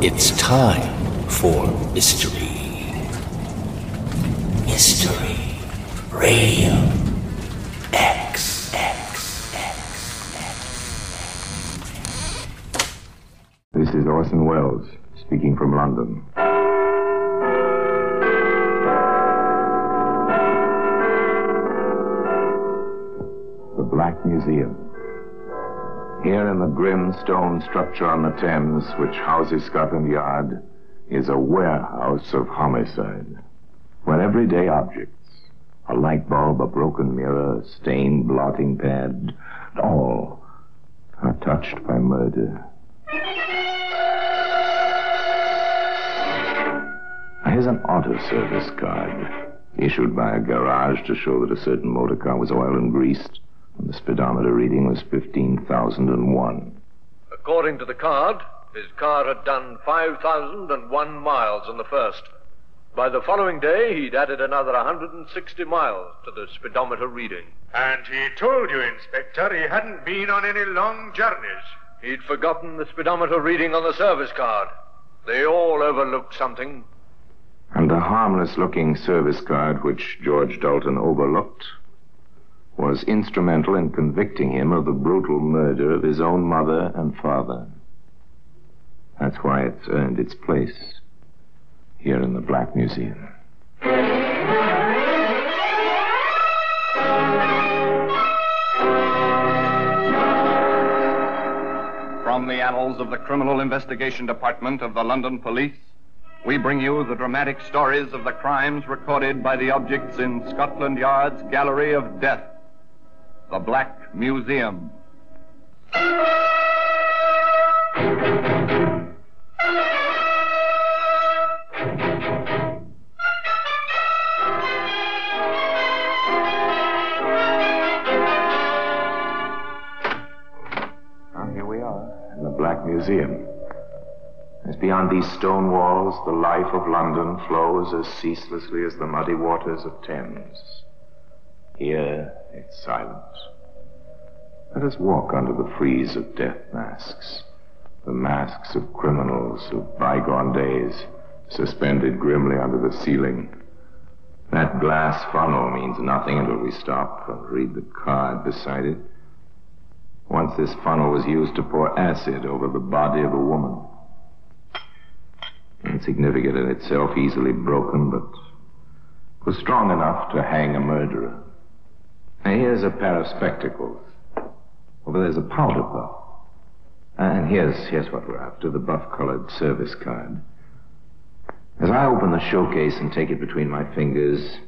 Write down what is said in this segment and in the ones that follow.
It's time for mystery. Mystery Radio X. X. X, X this is Orson Welles speaking from London. The Black Museum. Here in the grim stone structure on the Thames, which houses Scotland Yard, is a warehouse of homicide. Where everyday objects, a light bulb, a broken mirror, a stained blotting pad, all are touched by murder. Here's an auto service card issued by a garage to show that a certain motor car was oil and greased, the speedometer reading was 15,001. According to the card, his car had done 5,001 miles on the first. By the following day, he'd added another 160 miles to the speedometer reading. And he told you, Inspector, he hadn't been on any long journeys. He'd forgotten the speedometer reading on the service card. They all overlooked something. And the harmless looking service card which George Dalton overlooked was instrumental in convicting him of the brutal murder of his own mother and father. That's why it's earned its place here in the Black Museum. From the annals of the Criminal Investigation Department of the London Police, we bring you the dramatic stories of the crimes recorded by the objects in Scotland Yard's Gallery of Death, the Black Museum. Well, here we are in the Black Museum. As beyond these stone walls, the life of London flows as ceaselessly as the muddy waters of Thames. Here, it's silent. Let us walk under the frieze of death masks, the masks of criminals of bygone days, suspended grimly under the ceiling. That glass funnel means nothing until we stop and read the card beside it. Once this funnel was used to pour acid over the body of a woman. Insignificant in itself, easily broken, but was strong enough to hang a murderer. Now, here's a pair of spectacles. Over there's a powder puff. And here's, here's what we're after, the buff-colored service card. As I open the showcase and take it between my fingers,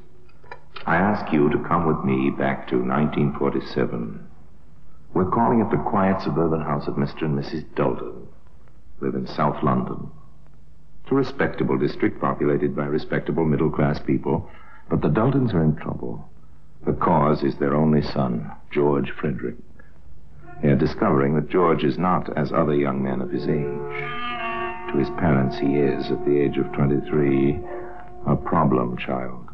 I ask you to come with me back to 1947. We're calling at the quiet suburban house of Mr. and Mrs. Dalton. Live in South London. It's a respectable district populated by respectable middle class people, but the Daltons are in trouble. The cause is their only son, George Frederick. They're discovering that George is not as other young men of his age. To his parents, he is, at the age of 23, a problem child.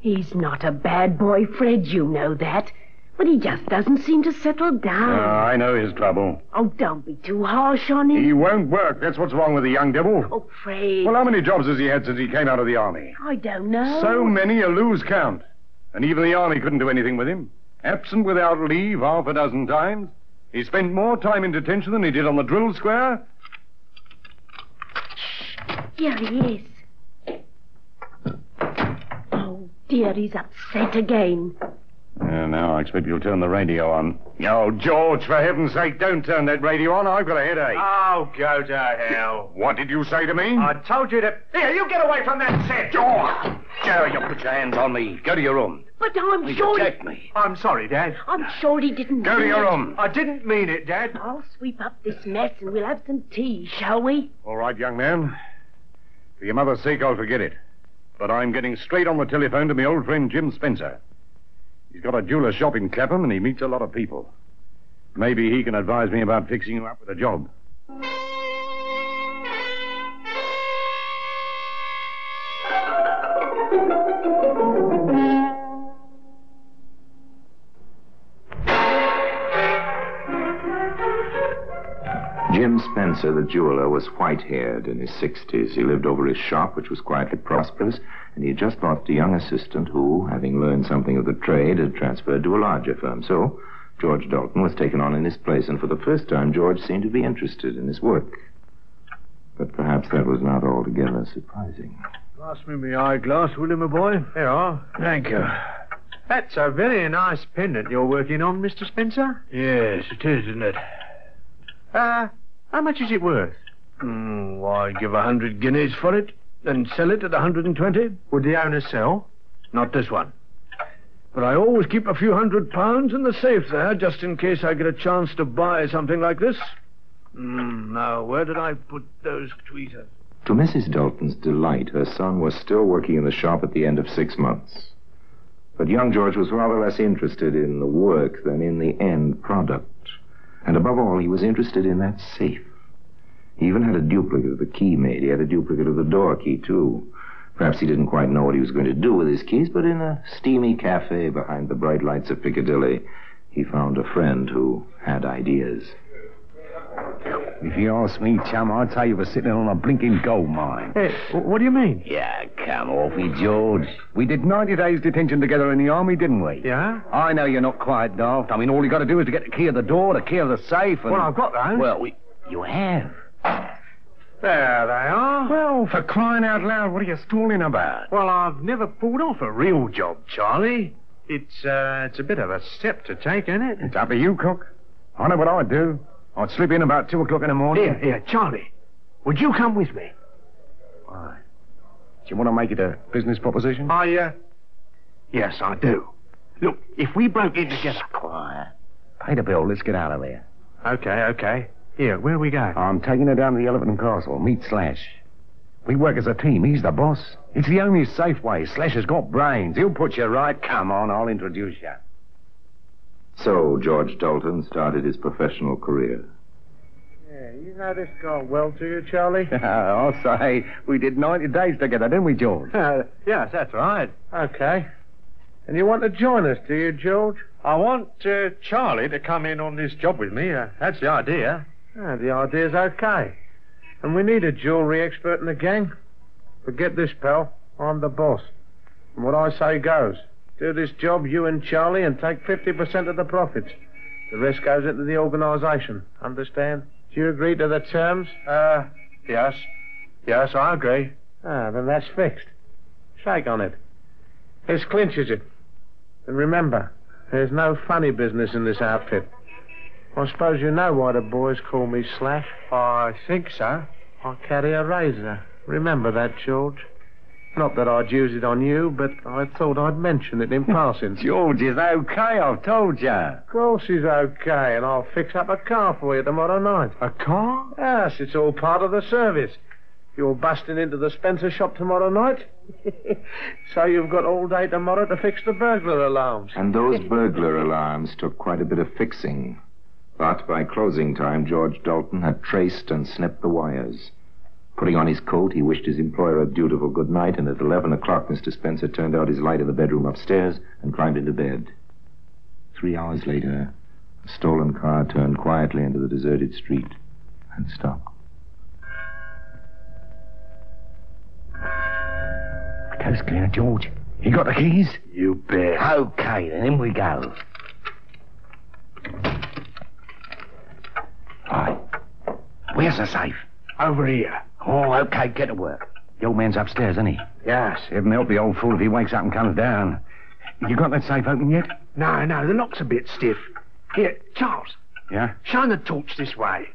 He's not a bad boy, Fred, you know that. But he just doesn't seem to settle down. Ah, I know his trouble. Oh, don't be too harsh on him. He won't work. That's what's wrong with the young devil. Oh, Fred. Well, how many jobs has he had since he came out of the army? I don't know. So many you lose count. And even the army couldn't do anything with him. Absent without leave half a dozen times. He spent more time in detention than he did on the drill square. Shh. Here he is. Oh, dear, he's upset again. Yeah, now I expect you'll turn the radio on. Oh, George, for heaven's sake, don't turn that radio on. I've got a headache. Oh, go to hell. What did you say to me? I told you to. Here, you get away from that set. George! Joe, you put your hands on me. Go to your room. But I'm You sure. attacked me. I'm sorry, Dad. I'm sure he didn't. Go to your it. room. I didn't mean it, Dad. I'll sweep up this mess and we'll have some tea, shall we? All right, young man. For your mother's sake, I'll forget it. But I'm getting straight on the telephone to my old friend Jim Spencer. He's got a jeweler's shop in Clapham, and he meets a lot of people. Maybe he can advise me about fixing you up with a job. Jim Spencer, the jeweler, was white haired in his 60s. He lived over his shop, which was quietly prosperous, and he had just lost a young assistant who, having learned something of the trade, had transferred to a larger firm. So, George Dalton was taken on in his place, and for the first time, George seemed to be interested in his work. But perhaps that was not altogether surprising. Pass me my eyeglass, will you, my boy? Here you are. Thank you. That's a very nice pendant you're working on, Mr. Spencer. Yes, it is, isn't it? Uh, how much is it worth? Mm, why, give a hundred guineas for it, and sell it at a hundred and twenty. Would the owner sell? Not this one. But I always keep a few hundred pounds in the safe there, just in case I get a chance to buy something like this. Mm, now, where did I put those tweeters? To Mrs. Dalton's delight, her son was still working in the shop at the end of six months. But young George was rather less interested in the work than in the end product. And above all, he was interested in that safe. He even had a duplicate of the key made. He had a duplicate of the door key, too. Perhaps he didn't quite know what he was going to do with his keys, but in a steamy cafe behind the bright lights of Piccadilly, he found a friend who had ideas. If you ask me, chum, I'd say you were sitting on a blinking gold mine. Hey, what do you mean? Yeah, come off me, George. We did 90 days detention together in the army, didn't we? Yeah? I know you're not quite daft. I mean, all you got to do is to get the key of the door, the key of the safe, and... Well, I've got those. Well, we... You have? There they are. Well, for crying out loud, what are you stalling about? Well, I've never pulled off a real job, Charlie. It's, uh, it's a bit of a step to take, isn't it? It's up to you, Cook. I know what I'd do. I'd slip in about two o'clock in the morning. Here, here, Charlie. Would you come with me? Why? Do you want to make it a business proposition? I, uh... Yes, I do. Look, if we broke in together... Quiet. Pay the bill. Let's get out of here. Okay, okay. Here, where we go? I'm taking her down to the Elephant and Castle. Meet Slash. We work as a team. He's the boss. It's the only safe way. Slash has got brains. He'll put you right. Come on, I'll introduce you. So, George Dalton started his professional career. Yeah, you know this gone well to you, Charlie? I'll say we did 90 days together, didn't we, George? Uh, yes, that's right. Okay. And you want to join us, do you, George? I want uh, Charlie to come in on this job with me. Uh, that's the idea. Yeah, the idea's okay. And we need a jewelry expert in the gang. Forget this, pal. I'm the boss. And what I say goes. Do this job, you and Charlie, and take 50% of the profits. The rest goes into the organisation. Understand? Do you agree to the terms? Uh, yes. Yes, I agree. Ah, then that's fixed. Shake on it. This clinches it. And remember, there's no funny business in this outfit. I suppose you know why the boys call me Slash. I think so. I carry a razor. Remember that, George. Not that I'd use it on you, but I thought I'd mention it in passing. George is okay, I've told you. Of course he's okay, and I'll fix up a car for you tomorrow night. A car? Yes, it's all part of the service. You're busting into the Spencer shop tomorrow night. so you've got all day tomorrow to fix the burglar alarms. And those burglar alarms took quite a bit of fixing. But by closing time, George Dalton had traced and snipped the wires. Putting on his coat, he wished his employer a dutiful good night, and at 11 o'clock, Mr. Spencer turned out his light in the bedroom upstairs and climbed into bed. Three hours later, a stolen car turned quietly into the deserted street and stopped. Coast clear, George. You got the keys? You bet. Okay, then in we go. Right. Where's the safe? Over here. Oh, okay, get to work. The old man's upstairs, isn't he? Yes. Heaven help the old fool if he wakes up and comes down. You got that safe open yet? No, no, the lock's a bit stiff. Here, Charles, Yeah? shine the torch this way.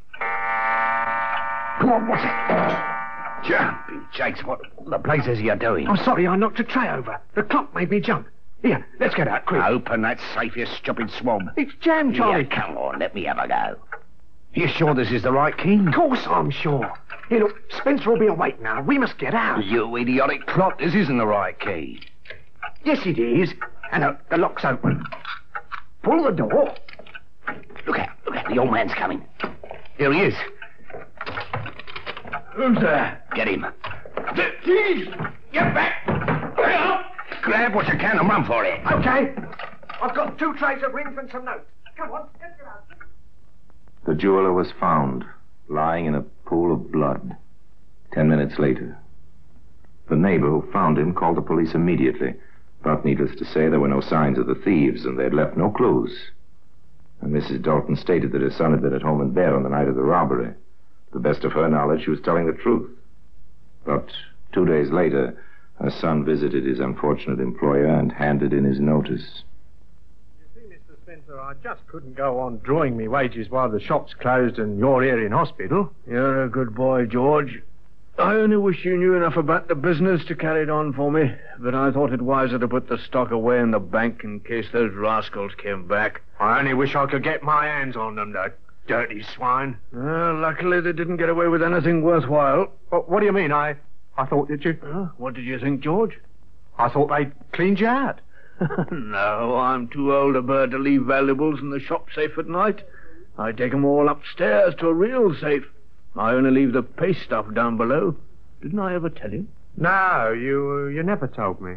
Come on, what's it? Jumping jakes, what the places are you doing? I'm sorry I knocked a tray over. The clock made me jump. Here, let's get out quick. Open that safe, you stupid swab. It's jammed, Charlie. Yeah, come on, let me have a go. You sure this is the right key? Of course I'm sure. Here, look, Spencer will be awake now. We must get out. You idiotic clot, this isn't the right key. Yes, it is. And uh, the lock's open. Pull the door. Look out, look out, the old man's coming. Here he is. Who's there? Get him. Please, get back. Grab what you can and run for it. Okay. I've got two trays of rings and some notes. Come on, let's get out. The jeweler was found, lying in a pool of blood. Ten minutes later, the neighbor who found him called the police immediately. But needless to say, there were no signs of the thieves, and they had left no clues. And Mrs. Dalton stated that her son had been at home in bed on the night of the robbery. To the best of her knowledge, she was telling the truth. But two days later, her son visited his unfortunate employer and handed in his notice. You see, Mr. Spencer, I just couldn't go on drawing me wages while the shop's closed and you're here in hospital. You're a good boy, George. I only wish you knew enough about the business to carry it on for me, but I thought it wiser to put the stock away in the bank in case those rascals came back. I only wish I could get my hands on them, the dirty swine. Well, luckily they didn't get away with anything worthwhile. What, what do you mean? I, I thought that you... Huh? What did you think, George? I thought they cleaned you out. no, I'm too old a bird to leave valuables in the shop safe at night. I take 'em all upstairs to a real safe. I only leave the paste stuff down below. Didn't I ever tell you? No, you, you never told me.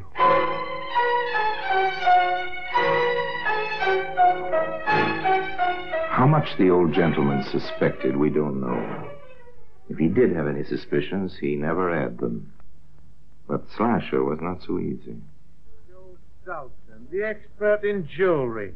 How much the old gentleman suspected, we don't know. If he did have any suspicions, he never had them. But Slasher was not so easy. Dalton, the expert in jewelry.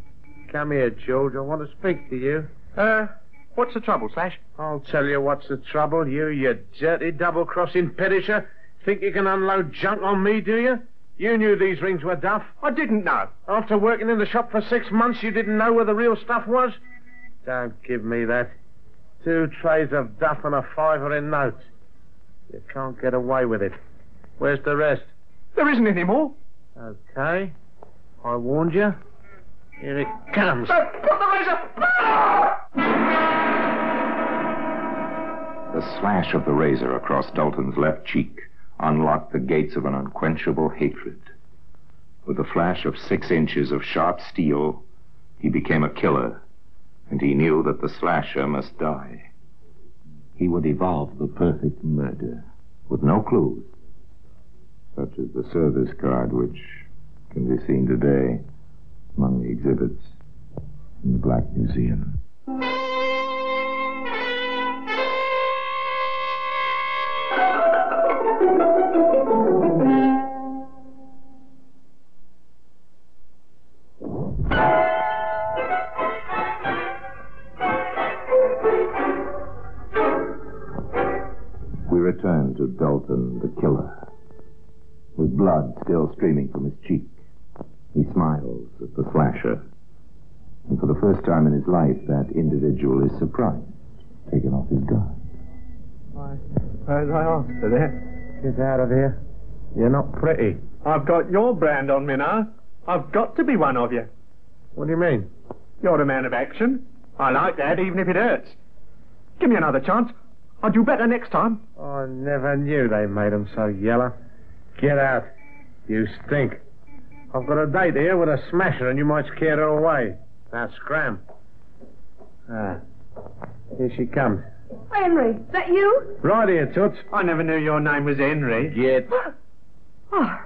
Come here, George. I want to speak to you. Uh, what's the trouble, Slash? I'll tell you what's the trouble. You, you dirty double-crossing perisher. Think you can unload junk on me, do you? You knew these rings were duff. I didn't know. After working in the shop for six months, you didn't know where the real stuff was? Don't give me that. Two trays of duff and a fiver in notes. You can't get away with it. Where's the rest? There isn't any more. Okay. I warned you. Here it comes. Uh, put the razor. The slash of the razor across Dalton's left cheek unlocked the gates of an unquenchable hatred. With a flash of six inches of sharp steel, he became a killer, and he knew that the slasher must die. He would evolve the perfect murder with no clues, such as the service card which can be seen today among the exhibits in the Black Museum. We return to Dalton, the killer. With blood still streaming from his cheek, he smiles at the slasher. And for the first time in his life, that individual is surprised, taken off his guard. Why, suppose I asked for that. Get out of here. You're not pretty. I've got your brand on me now. I've got to be one of you. What do you mean? You're a man of action. I like that, even if it hurts. Give me another chance. I'll do better next time. I never knew they made 'em so yellow. Get out. You stink. I've got a date here with a smasher, and you might scare her away. Now scram. Ah, here she comes. Henry, is that you? Right here, Toots. I never knew your name was Henry. Get. Oh,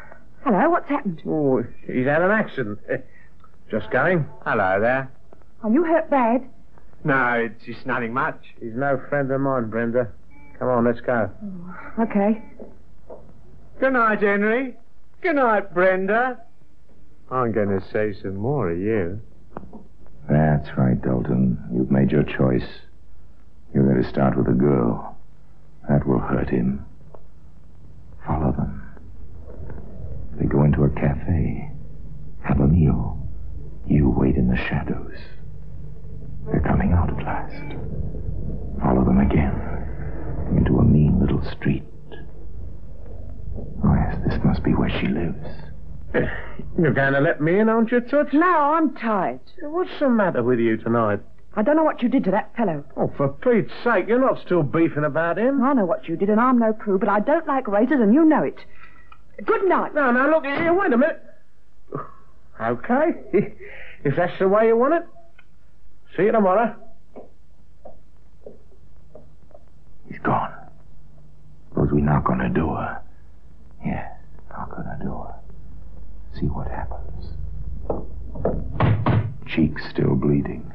hello, what's happened? Oh, he's had an accident. Just going. Hello there. Are you hurt bad? No, it's just nothing much. He's no friend of mine, Brenda. Come on, let's go. Okay. Good night, Henry. Good night, Brenda. I'm going to say some more of you. That's right, Dalton. You've made your choice. You're going to start with a girl. That will hurt him. Follow them. They go into a cafe. Have a meal. You wait in the shadows. They're coming out at last. Follow them again. Into a mean little street. Oh, yes, this must be where she lives. You're going to let me in, aren't you, Toots? No, I'm tired. What's the matter with you tonight? I don't know what you did to that fellow. Oh, for Pete's sake, you're not still beefing about him. I know what you did, and I'm no prude, but I don't like razors, and you know it. Good night. No, no, look here, wait a minute. Okay, if that's the way you want it. See you tomorrow. He's gone. Suppose we knock on her door. Yes, knock on her door. See what happens. Cheeks still bleeding.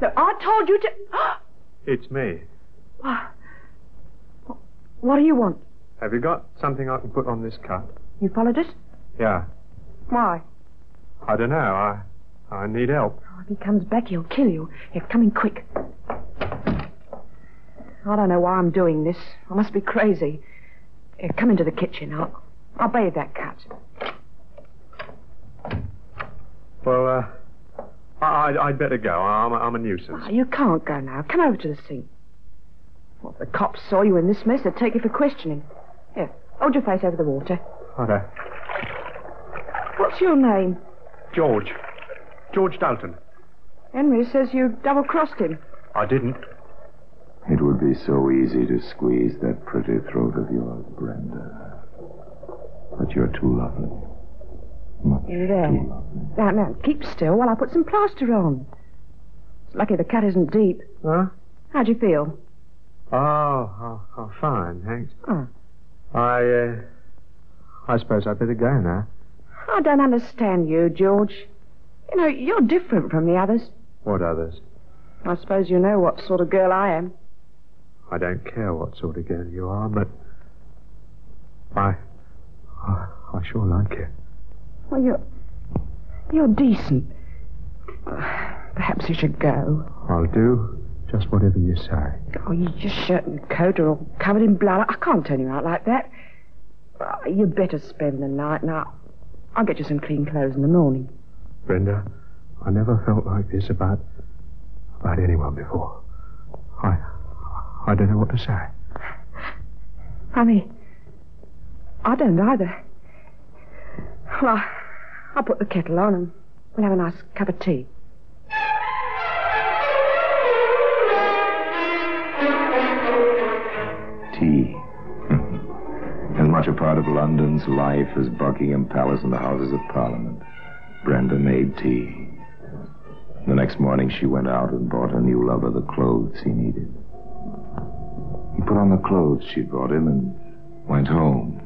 Look, I told you to. It's me. what do you want? Have you got something I can put on this cut? You followed us? Yeah. Why? I don't know. I I need help. Oh, if he comes back, he'll kill you. Here, come in quick. I don't know why I'm doing this. I must be crazy. Here, come into the kitchen. I'll, I'll bathe that cut. Well, uh, I, I'd, better go. I'm, a- I'm a nuisance. Oh, you can't go now. Come over to the sink. Well, if the cops saw you in this mess, they'd take you for questioning. Here, hold your face over the water. Okay. What's your name? George. George Dalton. Henry says you double-crossed him. I didn't. It would be so easy to squeeze that pretty throat of yours, Brenda. But you're too lovely. Much You there. too lovely. Now, now, keep still while I put some plaster on. It's lucky the cut isn't deep. Huh? How'd you feel? Oh, oh, oh fine, thanks. Oh. I, uh, I suppose I'd better go now. I don't understand you, George. You know, you're different from the others. What others? I suppose you know what sort of girl I am. I don't care what sort of girl you are, but I, I, I sure like you. Well, you're. You're decent. Perhaps you should go. I'll do just whatever you say. Oh, you, your shirt and coat are all covered in blood. I can't turn you out like that. Uh, oh, you'd better spend the night. Now, I'll get you some clean clothes in the morning. Brenda, I never felt like this about about anyone before. I I don't know what to say. Honey, I don't either. Well, I- I'll put the kettle on and we'll have a nice cup of tea. Tea. as much a part of London's life as Buckingham Palace and the Houses of Parliament. Brenda made tea. The next morning she went out and bought her new lover the clothes he needed. He put on the clothes she'd brought him and went home.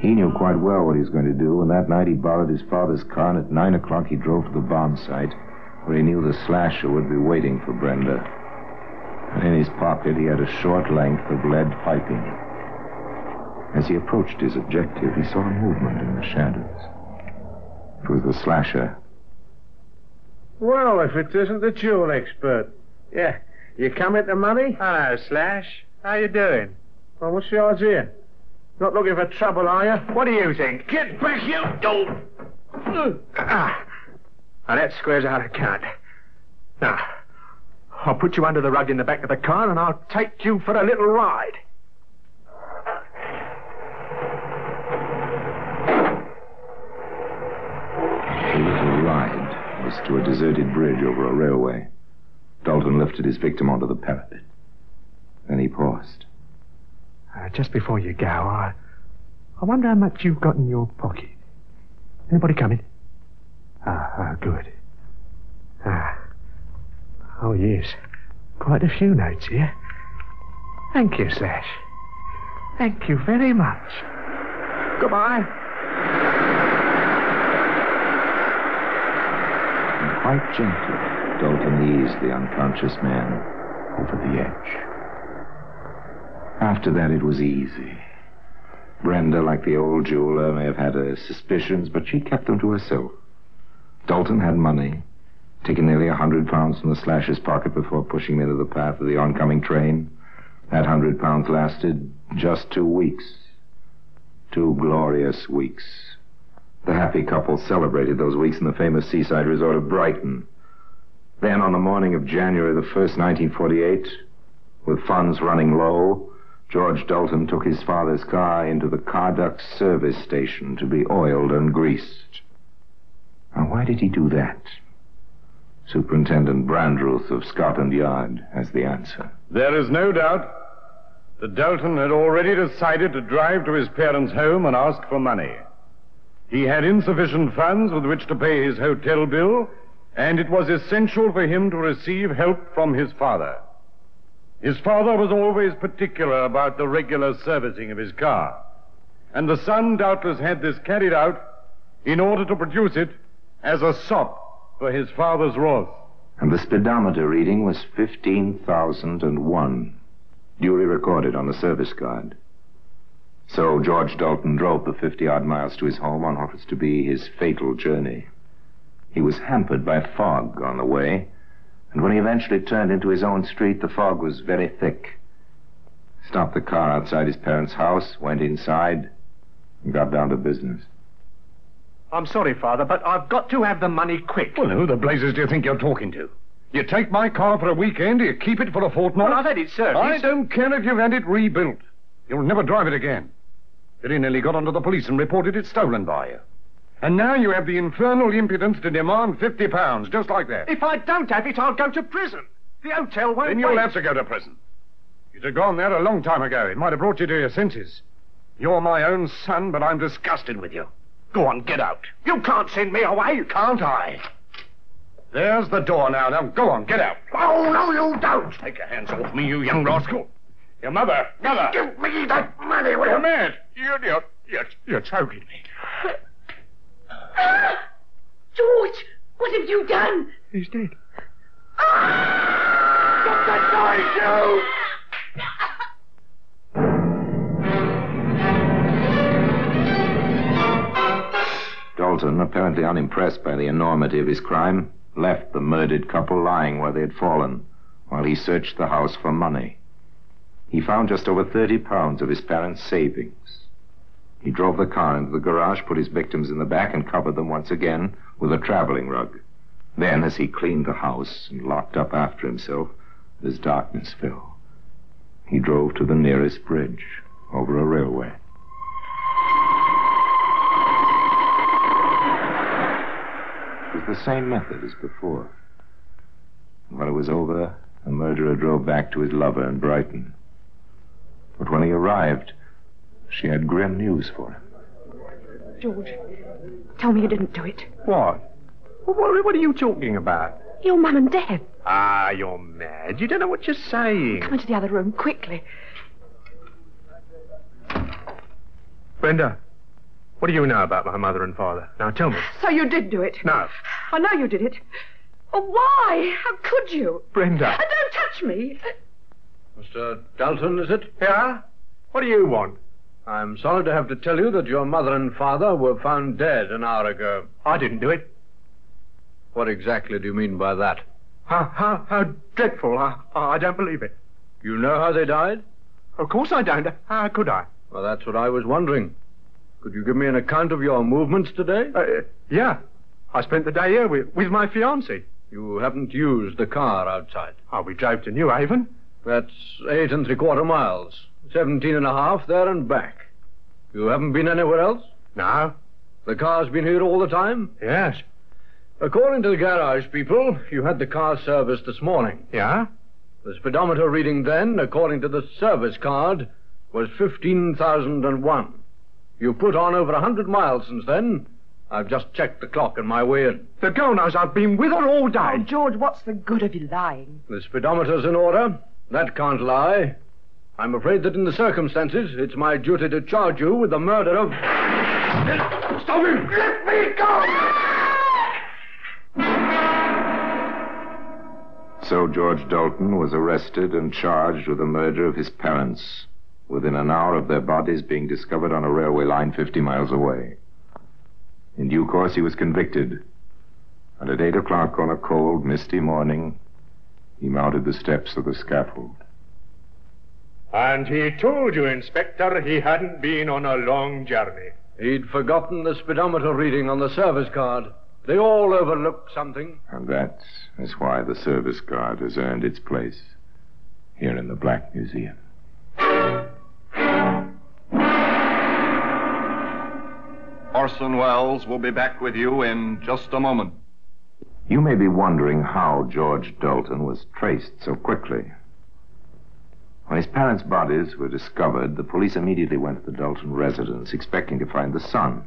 He knew quite well what he was going to do, and that night he borrowed his father's car, and at nine o'clock he drove to the bomb site, where he knew the slasher would be waiting for Brenda. And in his pocket he had a short length of lead piping. As he approached his objective, he saw a movement in the shadows. It was the slasher. Well, if it isn't the jewel expert. Yeah. You come into money? Hello, Slash. How you doing? Well, what's the idea? Not looking for trouble, are you? What do you think? Get back, you dope! Ah. Now, that squares out a count. Now, I'll put you under the rug in the back of the car and I'll take you for a little ride. The little ride was to a deserted bridge over a railway. Dalton lifted his victim onto the parapet. Then he paused. Uh, just before you go, I, I wonder how much you've got in your pocket. Anybody coming? Ah, ah, good. Ah. Oh, yes. Quite a few notes here. Thank you, Slash. Thank you very much. Goodbye. And quite gently, Dalton eased the unconscious man over the edge. After that, it was easy. Brenda, like the old jeweler, may have had her suspicions, but she kept them to herself. Dalton had money, taken nearly a hundred pounds from the slasher's pocket before pushing him into the path of the oncoming train. That hundred pounds lasted just two weeks. Two glorious weeks. The happy couple celebrated those weeks in the famous seaside resort of Brighton. Then, on the morning of January the 1st, 1948, with funds running low, George Dalton took his father's car into the Carduck service station to be oiled and greased. Now, why did he do that? Superintendent Brandruth of Scotland Yard has the answer. There is no doubt that Dalton had already decided to drive to his parents' home and ask for money. He had insufficient funds with which to pay his hotel bill, and it was essential for him to receive help from his father. His father was always particular about the regular servicing of his car, and the son doubtless had this carried out in order to produce it as a sop for his father's wrath. And the speedometer reading was 15,001, duly recorded on the service card. So George Dalton drove the 50 odd miles to his home on what was to be his fatal journey. He was hampered by fog on the way, and when he eventually turned into his own street, the fog was very thick. Stopped the car outside his parents' house, went inside, and got down to business. I'm sorry, Father, but I've got to have the money quick. Well, who the blazes do you think you're talking to? You take my car for a weekend, you keep it for a fortnight? Well, I've had it serviced. I don't care if you've had it rebuilt. You'll never drive it again. Billy nearly got onto the police and reported it stolen by you. And now you have the infernal impudence to demand fifty pounds, just like that. If I don't have it, I'll go to prison. The hotel won't Then you'll wait. have to go to prison. You'd have gone there a long time ago. It might have brought you to your senses. You're my own son, but I'm disgusted with you. Go on, get out. You can't send me away. Can't I? There's the door now. Now, go on, get out. Oh, no, you don't. Take your hands off me, you young rascal. Your mother, mother. Give me that money, will You're you? mad. You're, you're, you're, you're choking me. Ah! George, what have you done? He's dead. Stop that noise, Dalton, apparently unimpressed by the enormity of his crime, left the murdered couple lying where they had fallen while he searched the house for money. He found just over 30 pounds of his parents' savings. He drove the car into the garage, put his victims in the back, and covered them once again with a traveling rug. Then, as he cleaned the house and locked up after himself, as darkness fell, he drove to the nearest bridge over a railway. It was the same method as before. When it was over, the murderer drove back to his lover in Brighton. But when he arrived, she had grim news for him. George, tell me you didn't do it. What? What, what are you talking about? Your mum and dad. Ah, you're mad. You don't know what you're saying. Come into the other room, quickly. Brenda, what do you know about my mother and father? Now tell me. So you did do it. No. I know you did it. Oh, why? How could you? Brenda. Uh, don't touch me. Mr. Dalton, is it? Yeah? What do you want? I'm sorry to have to tell you that your mother and father were found dead an hour ago. I didn't do it. What exactly do you mean by that? How, how, how dreadful. I, I don't believe it. You know how they died? Of course I don't. How could I? Well, that's what I was wondering. Could you give me an account of your movements today? Uh, yeah. I spent the day here with, with my fiancée. You haven't used the car outside. Oh, we drove to Newhaven. That's eight and three quarter miles. Seventeen and a half there and back. You haven't been anywhere else? No. The car's been here all the time? Yes. According to the garage people, you had the car serviced this morning. Yeah? The speedometer reading then, according to the service card, was 15,001. You put on over a hundred miles since then. I've just checked the clock on my way in. The girl knows I've been with her all day. Oh, George, what's the good of you lying? The speedometer's in order. That can't lie. I'm afraid that in the circumstances, it's my duty to charge you with the murder of. Stop him! Let me go! So George Dalton was arrested and charged with the murder of his parents within an hour of their bodies being discovered on a railway line 50 miles away. In due course, he was convicted. And at 8 o'clock on a cold, misty morning, he mounted the steps of the scaffold. And he told you, Inspector, he hadn't been on a long journey. He'd forgotten the speedometer reading on the service card. They all overlook something. And that is why the service card has earned its place here in the Black Museum. Orson Welles will be back with you in just a moment. You may be wondering how George Dalton was traced so quickly. When his parents' bodies were discovered, the police immediately went to the Dalton residence, expecting to find the son.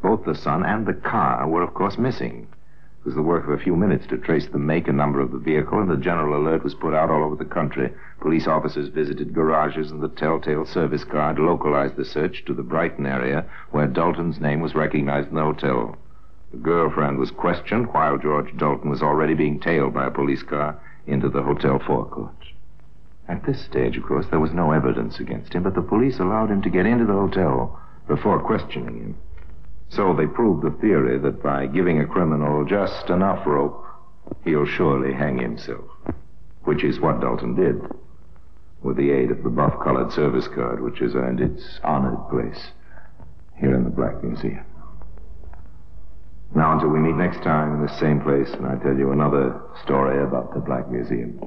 Both the son and the car were, of course, missing. It was the work of a few minutes to trace the make and number of the vehicle, and the general alert was put out all over the country. Police officers visited garages, and the telltale service card localized the search to the Brighton area, where Dalton's name was recognized in the hotel. The girlfriend was questioned while George Dalton was already being tailed by a police car into the hotel forecourt. At this stage, of course, there was no evidence against him, but the police allowed him to get into the hotel before questioning him. So they proved the theory that by giving a criminal just enough rope, he'll surely hang himself. Which is what Dalton did, with the aid of the buff-colored service card, which has earned its honored place here in the Black Museum. Now, until we meet next time in the same place, and I tell you another story about the Black Museum,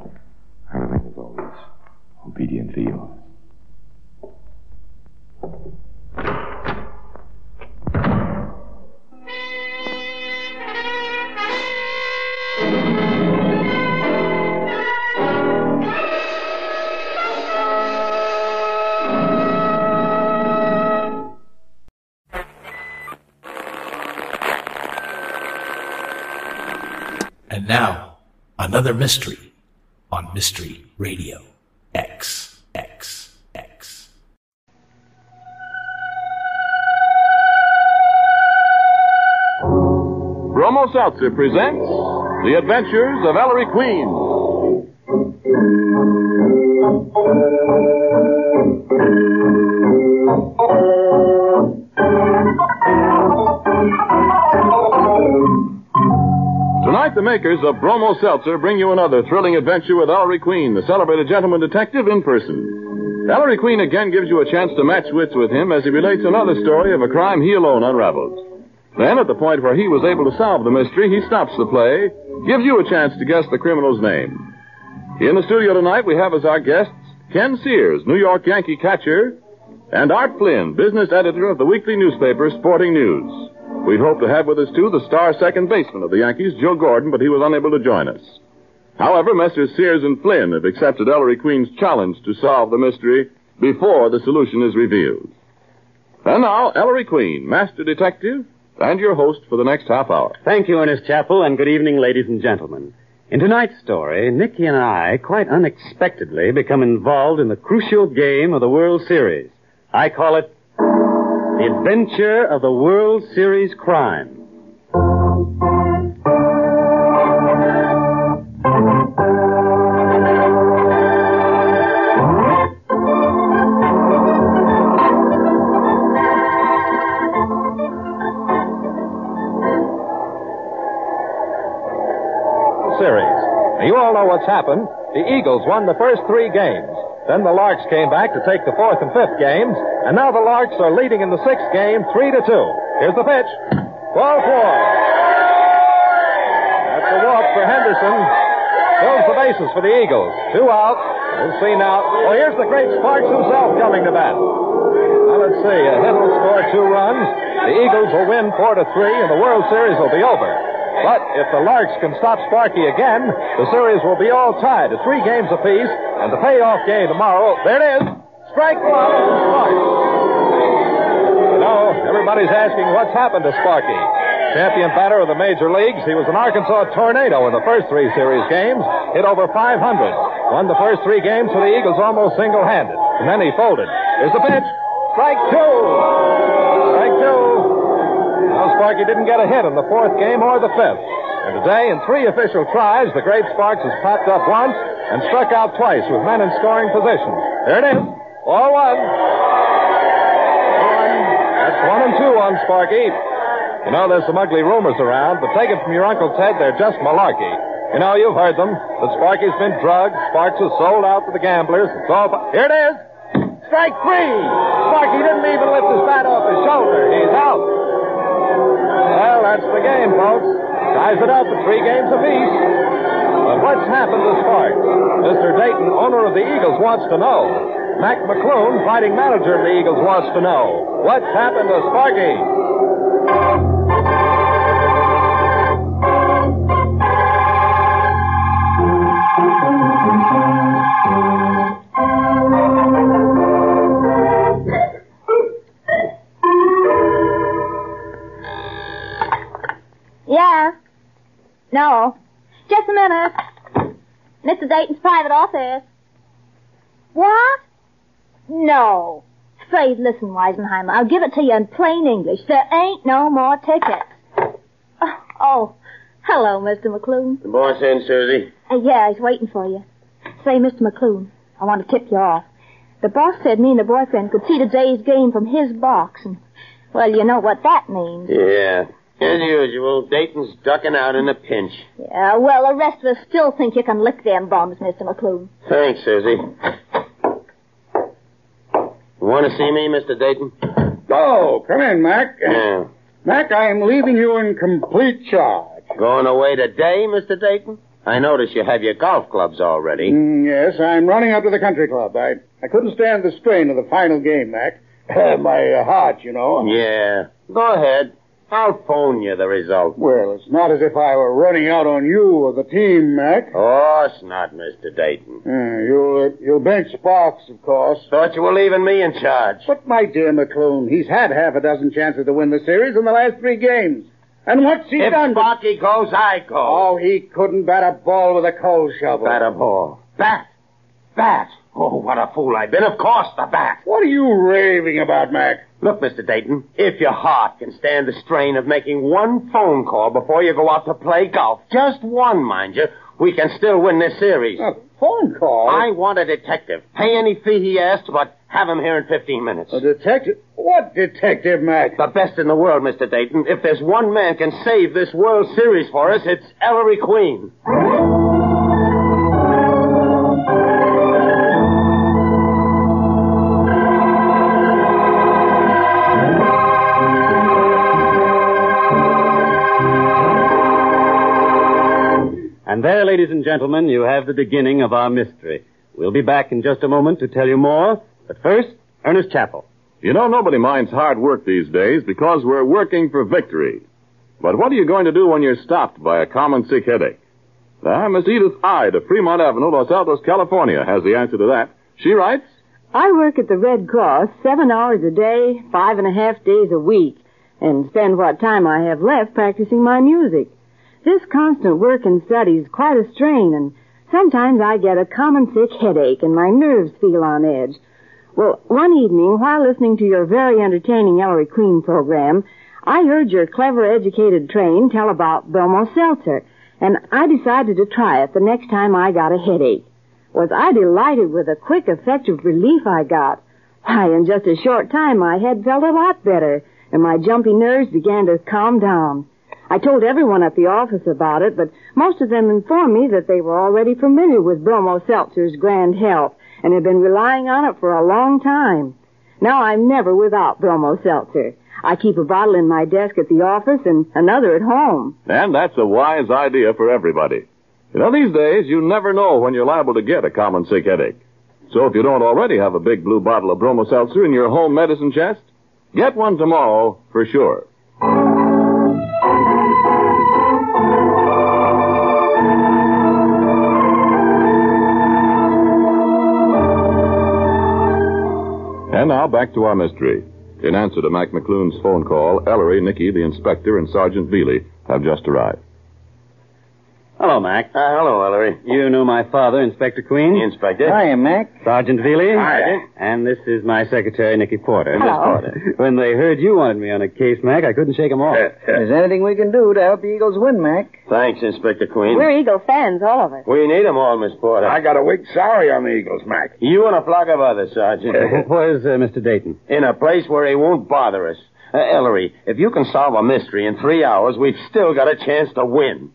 I remain as always obedient to you. And now, another mystery on Mystery Radio X X X. Bromo Seltzer presents The Adventures of Ellery Queen. Makers of Bromo Seltzer bring you another thrilling adventure with Ellery Queen, the celebrated gentleman detective in person. Ellery Queen again gives you a chance to match wits with him as he relates another story of a crime he alone unraveled. Then, at the point where he was able to solve the mystery, he stops the play, gives you a chance to guess the criminal's name. In the studio tonight, we have as our guests Ken Sears, New York Yankee catcher, and Art Flynn, business editor of the weekly newspaper Sporting News. We'd hoped to have with us, too, the star second baseman of the Yankees, Joe Gordon, but he was unable to join us. However, Messrs. Sears and Flynn have accepted Ellery Queen's challenge to solve the mystery before the solution is revealed. And now, Ellery Queen, master detective, and your host for the next half hour. Thank you, Ernest Chappell, and good evening, ladies and gentlemen. In tonight's story, Nikki and I quite unexpectedly become involved in the crucial game of the World Series. I call it The Adventure of the World Series Crime. Series. You all know what's happened. The Eagles won the first three games. Then the Larks came back to take the fourth and fifth games, and now the Larks are leading in the sixth game, three to two. Here's the pitch. Ball four. That's a walk for Henderson. Fills the bases for the Eagles. Two out. We'll see now. Well, here's the great Sparks himself coming to bat. Now let's see. A hit will score two runs. The Eagles will win four to three, and the World Series will be over. But if the Larks can stop Sparky again, the series will be all tied at three games apiece, and the payoff game tomorrow, there it is, strike one, Sparks. You know, everybody's asking what's happened to Sparky. Champion batter of the major leagues, he was an Arkansas tornado in the first three series games, hit over 500, won the first three games for the Eagles almost single-handed, and then he folded. Here's the pitch, strike two. Sparky didn't get a hit in the fourth game or the fifth. And today, in three official tries, the great Sparks has popped up once and struck out twice with men in scoring position. There it is. All one. One. That's one and two on Sparky. You know, there's some ugly rumors around, but take it from your Uncle Ted, they're just malarkey. You know, you've heard them. That Sparky's been drugged, Sparks was sold out to the gamblers. It's all. Here it is. Strike three. Sparky didn't even lift his bat off his shoulder. He's out. Well, that's the game, folks. Ties it up at three games apiece. But what's happened to Sparks? Mr. Dayton, owner of the Eagles, wants to know. Mac McClune, fighting manager of the Eagles, wants to know. What's happened to Sparky? No. Just a minute. Mr. Dayton's private office. What? No. Phrase, listen, Weisenheimer. I'll give it to you in plain English. There ain't no more tickets. Oh, hello, Mr. McClune. The boss in, Susie. Uh, yeah, he's waiting for you. Say, Mr. McClune, I want to tip you off. The boss said me and the boyfriend could see today's game from his box, and, well, you know what that means. Yeah. As usual, Dayton's ducking out in a pinch. Yeah, well, the rest of us still think you can lick them bombs, Mr. McClune. Thanks, Susie. You want to see me, Mr. Dayton? Oh, come in, Mac. Yeah. Mac, I am leaving you in complete charge. Going away today, Mr. Dayton? I notice you have your golf clubs already. Mm, yes, I'm running up to the country club. I, I couldn't stand the strain of the final game, Mac. My uh, heart, you know. Yeah. Go ahead. I'll phone you the result. Well, it's not as if I were running out on you or the team, Mac. Of course not, Mr. Dayton. Uh, you'll, uh, you'll bench Sparks, of course. Thought you were leaving me in charge. But, my dear McClune, he's had half a dozen chances to win the series in the last three games. And what's he if done? If Sparky goes, I go. Oh, he couldn't bat a ball with a coal shovel. Bat a ball. Bat. Bat. Oh, what a fool I've been. Of course, the bat. What are you raving about, Mac? Look, Mr. Dayton, if your heart can stand the strain of making one phone call before you go out to play golf, just one, mind you, we can still win this series. A phone call? I want a detective. Pay any fee he asks, but have him here in 15 minutes. A detective? What detective, Mac? The best in the world, Mr. Dayton. If there's one man can save this World Series for us, it's Ellery Queen. Ladies and gentlemen, you have the beginning of our mystery. We'll be back in just a moment to tell you more. But first, Ernest Chappell. You know, nobody minds hard work these days because we're working for victory. But what are you going to do when you're stopped by a common sick headache? Ah, Miss Edith Hyde of Fremont Avenue, Los Altos, California, has the answer to that. She writes, I work at the Red Cross seven hours a day, five and a half days a week, and spend what time I have left practicing my music. This constant work and study is quite a strain, and sometimes I get a common sick headache and my nerves feel on edge. Well, one evening, while listening to your very entertaining Ellery Queen program, I heard your clever, educated train tell about Bromo Seltzer, and I decided to try it the next time I got a headache. Was I delighted with the quick, effective relief I got? Why, in just a short time, my head felt a lot better, and my jumpy nerves began to calm down. I told everyone at the office about it, but most of them informed me that they were already familiar with Bromo Seltzer's grand health and had been relying on it for a long time. Now I'm never without Bromo Seltzer. I keep a bottle in my desk at the office and another at home. and that's a wise idea for everybody. You know, these days, you never know when you're liable to get a common sick headache. So if you don't already have a big blue bottle of Bromo Seltzer in your home medicine chest, get one tomorrow for sure. And now back to our mystery. In answer to Mac McClune's phone call, Ellery, Nikki, the inspector, and Sergeant Velie have just arrived. Hello, Mac. Uh, hello, Ellery. You know my father, Inspector Queen. Inspector. Hiya, Mac. Sergeant Velie. Hi. And this is my secretary, Nikki Porter. Hello. Porter. When they heard you wanted me on a case, Mac, I couldn't shake 'em off. Is there anything we can do to help the Eagles win, Mac? Thanks, Inspector Queen. We're Eagle fans, all of us. We need 'em all, Miss Porter. I got a weak salary on the Eagles, Mac. You and a flock of others, Sergeant. Where's uh, Mr. Dayton? In a place where he won't bother us. Uh, Ellery, if you can solve a mystery in three hours, we've still got a chance to win.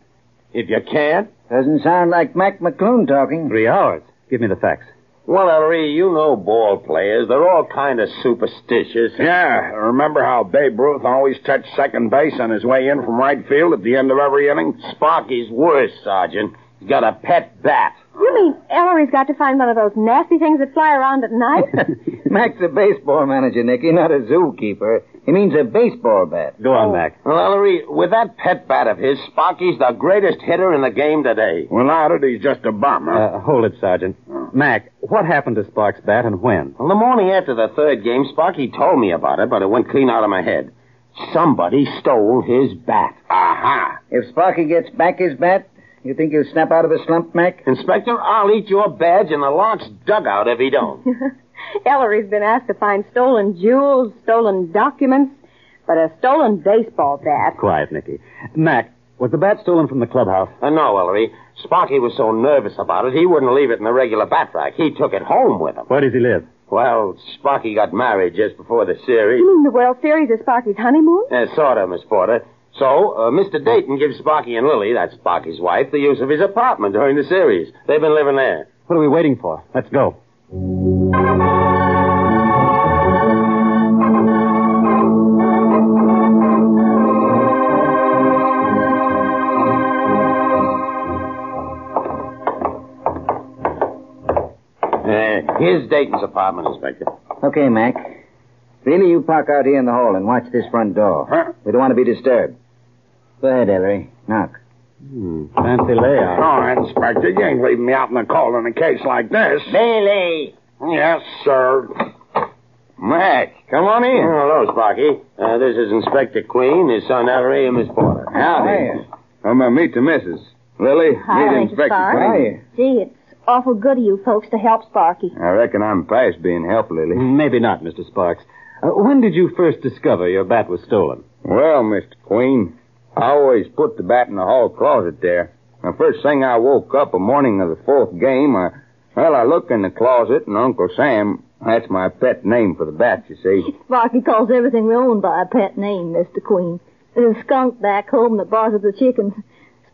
If you can't, Doesn't sound like Mac McClune talking. Three hours. Give me the facts. well, Ellery, you know ball players. They're all kind of superstitious. Yeah, remember how Babe Ruth always touched second base on his way in from right field at the end of every inning? Sparky's worse, Sergeant. He's got a pet bat. You mean Ellery's got to find one of those nasty things that fly around at night? Mac's a baseball manager, Nikki, not a zookeeper. He means a baseball bat. Go on, Mac. Well, Ellery, with that pet bat of his, Sparky's the greatest hitter in the game today. Without it, he's just a bum, Uh, hold it, Sergeant. Mac, what happened to Sparks' bat and when? Well, the morning after the third game, Sparky told me about it, but it went clean out of my head. Somebody stole his bat. Aha. If Sparky gets back his bat, you think he'll snap out of a slump, Mac? Inspector, I'll eat your badge in the launch dugout if he don't. Ellery's been asked to find stolen jewels, stolen documents, but a stolen baseball bat. Quiet, Nikki. Mac, Was the bat stolen from the clubhouse? Uh, no, Ellery. Sparky was so nervous about it, he wouldn't leave it in the regular bat rack. He took it home with him. Where does he live? Well, Sparky got married just before the series. You mean the World Series is Sparky's honeymoon? Uh, sort of, Miss Porter. So, uh, Mr. Dayton gives Sparky and Lily, that's Sparky's wife, the use of his apartment during the series. They've been living there. What are we waiting for? Let's go. Uh, here's Dayton's apartment, Inspector. Okay, Mac. Velie, you park out here in the hall and watch this front door. Huh? We don't want to be disturbed. Go ahead, Ellery. Knock. Hmm, fancy layout. Oh, Inspector, you ain't leaving me out in the cold in a case like this. Velie! Yes, sir. Mac, come on in. Oh, hello, Sparky. Uh, this is Inspector Queen, his son Ellery, and Miss Porter. Howdy. I'm going to meet the missus. Lily, Hi, meet Mr. Inspector Sparks. Queen. Gee, it's awful good of you folks to help Sparky. I reckon I'm past being helped, Lily. Maybe not, Mr. Sparks. Uh, when did you first discover your bat was stolen? Well, Mr. Queen, I always put the bat in the hall closet there. The first thing I woke up a morning of the fourth game, I, well, I looked in the closet, and Uncle Sam, that's my pet name for the bat, you see. Sparky calls everything we own by a pet name, Mr. Queen. There's a skunk back home that bothers the chickens.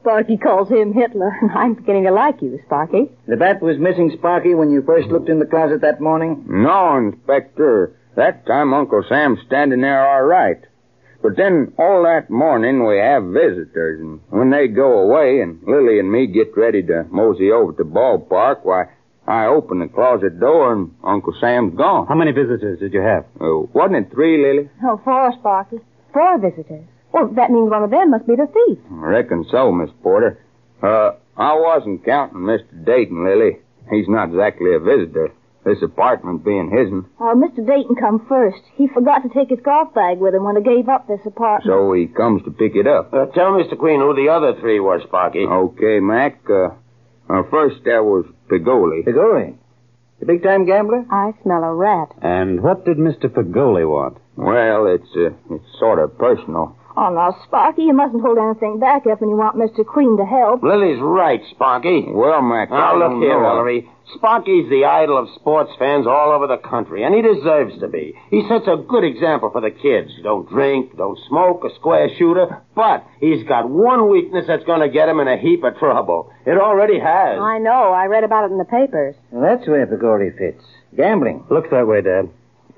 Sparky calls him Hitler. I'm beginning to like you, Sparky. The bat was missing, Sparky, when you first looked in the closet that morning? No, Inspector. That time Uncle Sam's standing there all right. But then all that morning we have visitors, and when they go away and Lily and me get ready to mosey over to the ballpark, why, I open the closet door and Uncle Sam's gone. How many visitors did you have? Oh, wasn't it three, Lily? Oh, four, Sparky. Four visitors. Well, that means one of them must be the thief. I reckon so, Miss Porter. Uh, I wasn't counting Mr. Dayton, Lily. He's not exactly a visitor. This apartment being his'n. Oh, Mr. Dayton come first. He forgot to take his golf bag with him when he gave up this apartment. So he comes to pick it up. Uh, tell Mr. Queen who the other three were, Sparky. Okay, Mac. Uh, uh, first there was Pigoli. Pigoli? The big time gambler? I smell a rat. And what did Mr. Pagoli want? Well, it's uh, it's sort of personal. Oh, now, Sparky, you mustn't hold anything back if when you want Mr. Queen to help. Lily's right, Sparky. Well, Mac, Now, I look don't here, know. Ellery. Sparky's the idol of sports fans all over the country, and he deserves to be. He sets a good example for the kids. Don't drink, don't smoke, a square shooter, but he's got one weakness that's going to get him in a heap of trouble. It already has. I know. I read about it in the papers. Well, that's where Pigoli fits. Gambling. Looks that way, Dad.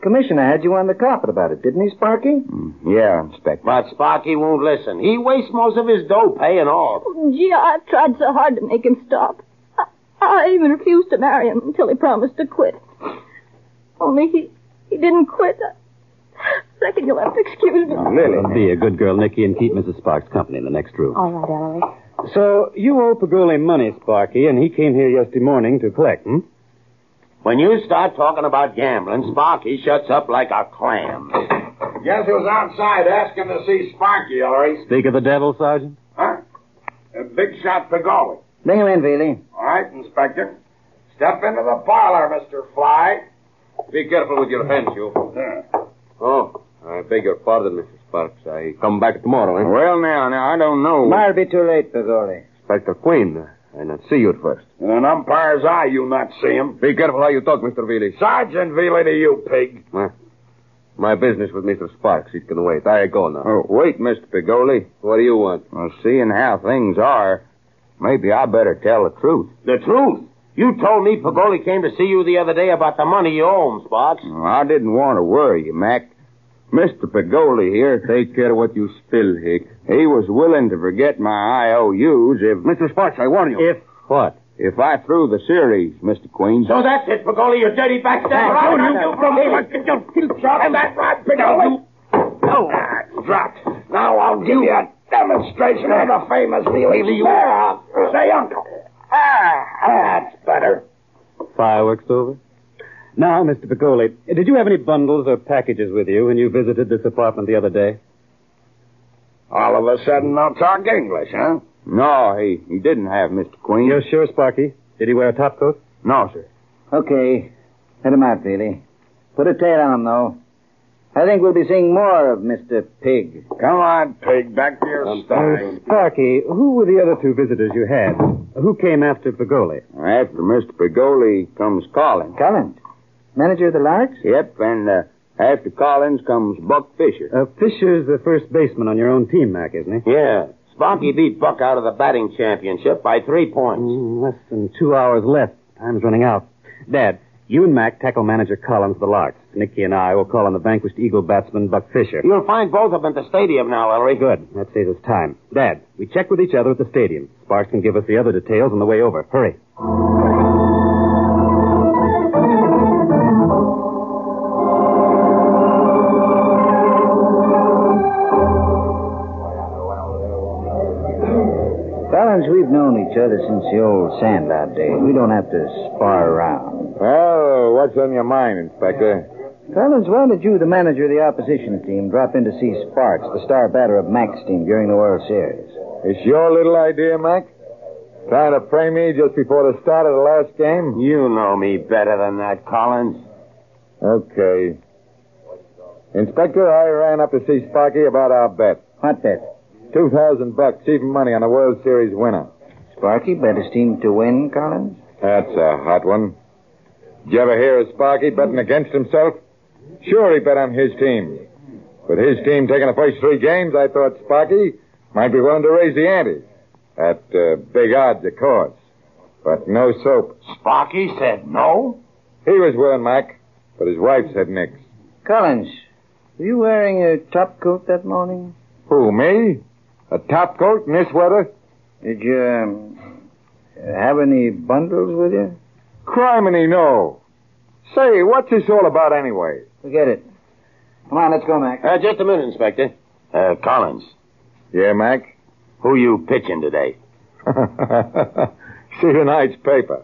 Commissioner had you on the carpet about it, didn't he, Sparky? Yeah, Inspector. But Sparky won't listen. He wastes most of his dough paying off. Gee, I've tried so hard to make him stop. I, I even refused to marry him until he promised to quit. Only he, he didn't quit. I reckon you'll have to excuse me. Lily. Be a good girl, Nikki, and keep Mrs. Sparks company in the next room. All right, Ellery. So, you owe Pagoli money, Sparky, and he came here yesterday morning to collect, hmm? When you start talking about gambling, Sparky shuts up like a clam. Guess who's outside asking to see Sparky, Ellery? Speak of the devil, Sergeant. Huh? A big shot Pagoli. Bring him in, Velie. All right, Inspector. Step into the parlor, Mr. Fly. Be careful with your hands, you. Oh, I beg your pardon, Mr. Sparks. I come back tomorrow, eh? Well, now, now, I don't know. Might be too late, Pigoli. Inspector Queen, I not see you at first. In an umpire's eye, you not see him. Be careful how you talk, Mr. Velie. Sergeant Velie to you, pig. Well, my business with Mr. Sparks, it can wait. I go now. Oh, wait, Mr. Pigoli. What do you want? Well, seeing how things are, maybe I better tell the truth. The truth? You told me Pagoli came to see you the other day about the money you owe him, Sparks. I didn't want to worry you, Mac. Mr. Pagoli here, take care of what you spill, Hick. He was willing to forget my IOUs if... Mr. Sparks, I warn you. If... What? If I threw the series, Mr. Queen. So that's it, Pagoli, you dirty backstabber. Oh, I'll you- you from you- you shot him that right, Pigoli. Oh, ah, dropped. Now I'll give you a demonstration of the famous Velie. There, say uncle. Ah, that's better. Fireworks over? Now, Mr. Pagoli, did you have any bundles or packages with you when you visited this apartment the other day? All of a sudden, now talk English, huh? No, he, he didn't have, Mr. Queen. You're sure, Sparky? Did he wear a topcoat? No, sir. Okay. Let him out, Velie. Put a tail on him, though. I think we'll be seeing more of Mr. Pig. Come on, Pig, back to your um, stuff. Uh, Sparky, who were the other two visitors you had? Who came after Pagoli? After Mr. Pagoli comes Collins. Collins? Manager of the Larks? Yep, and uh, after Collins comes Buck Fisher. Uh, Fisher's the first baseman on your own team, Mac, isn't he? Yeah. Sparky beat Buck out of the batting championship by three points. Mm, less than two hours left. Time's running out. Dad, you and Mac tackle manager Collins of the Larks. Nikki and I will call on the vanquished Eagle batsman Buck Fisher. You'll find both of them at the stadium now, Ellery. Good. That saves us time. Dad, we check with each other at the stadium. Sparks can give us the other details on the way over. Hurry. Known each other since the old Sandout days. We don't have to spar around. Well, what's on your mind, Inspector? Collins, why did you, the manager of the opposition team, drop in to see Sparks, the star batter of Mac's team, during the World Series? It's your little idea, Mac? Trying to frame me just before the start of the last game? You know me better than that, Collins. Okay. Inspector, I ran up to see Sparky about our bet. What bet? Two thousand bucks, even money on the World Series winner. Sparky bet his team to win, Collins? That's a hot one. Did you ever hear of Sparky betting against himself? Sure, he bet on his team. With his team taking the first three games, I thought Sparky might be willing to raise the ante. At uh, big odds, of course. But no soap. Sparky said no? He was willing, Mac, but his wife said nix. Collins, were you wearing a top coat that morning? Who, me? A top coat in this weather? Did you um, have any bundles with you? Criminy, no. Say, what's this all about anyway? Forget it. Come on, let's go, Mac. Uh, just a minute, Inspector. Uh, Collins. Yeah, Mac? Who you pitching today? See tonight's paper.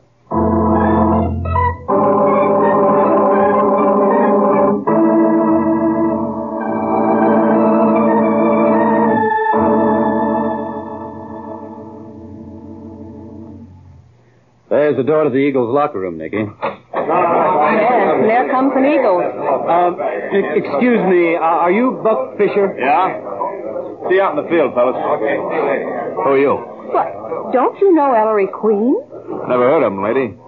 The door to the Eagles' locker room, Nikki. Yes, and there comes an eagle. Um, e- excuse me, uh, are you Buck Fisher? Yeah? See you out in the field, fellas. Okay. see you later. Who are you? What? Don't you know Ellery Queen? Never heard of him, lady.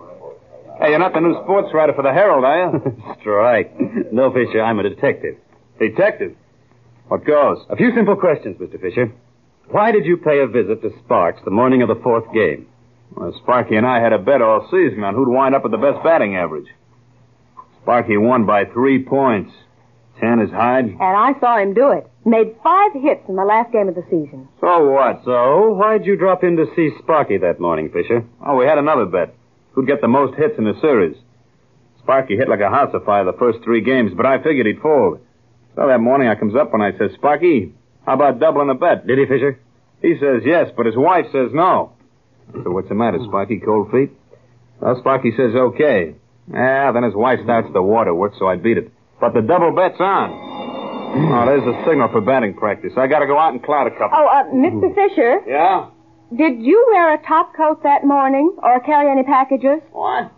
Hey, you're not the new sports writer for the Herald, are you? Strike. No, Fisher, I'm a detective. Detective? What goes? A few simple questions, Mr. Fisher. Why did you pay a visit to Sparks the morning of the fourth game? Well, Sparky and I had a bet all season on who'd wind up with the best batting average. Sparky won by three points. Ten is Hyde. And I saw him do it. Made five hits in the last game of the season. So what? So, why'd you drop in to see Sparky that morning, Fisher? Oh, we had another bet. Who'd get the most hits in the series? Sparky hit like a house afire the first three games, but I figured he'd fold. So that morning I comes up and I says, Sparky, how about doubling the bet? Did he, Fisher? He says yes, but his wife says no. So what's the matter, Sparky? Cold feet? Well, Sparky says okay. Yeah, then his wife starts the waterworks, so I beat it. But the double bet's on. Oh, there's a signal for batting practice. I gotta go out and cloud a couple. Oh, uh, Mr. Fisher, Yeah? did you wear a top coat that morning or carry any packages? What?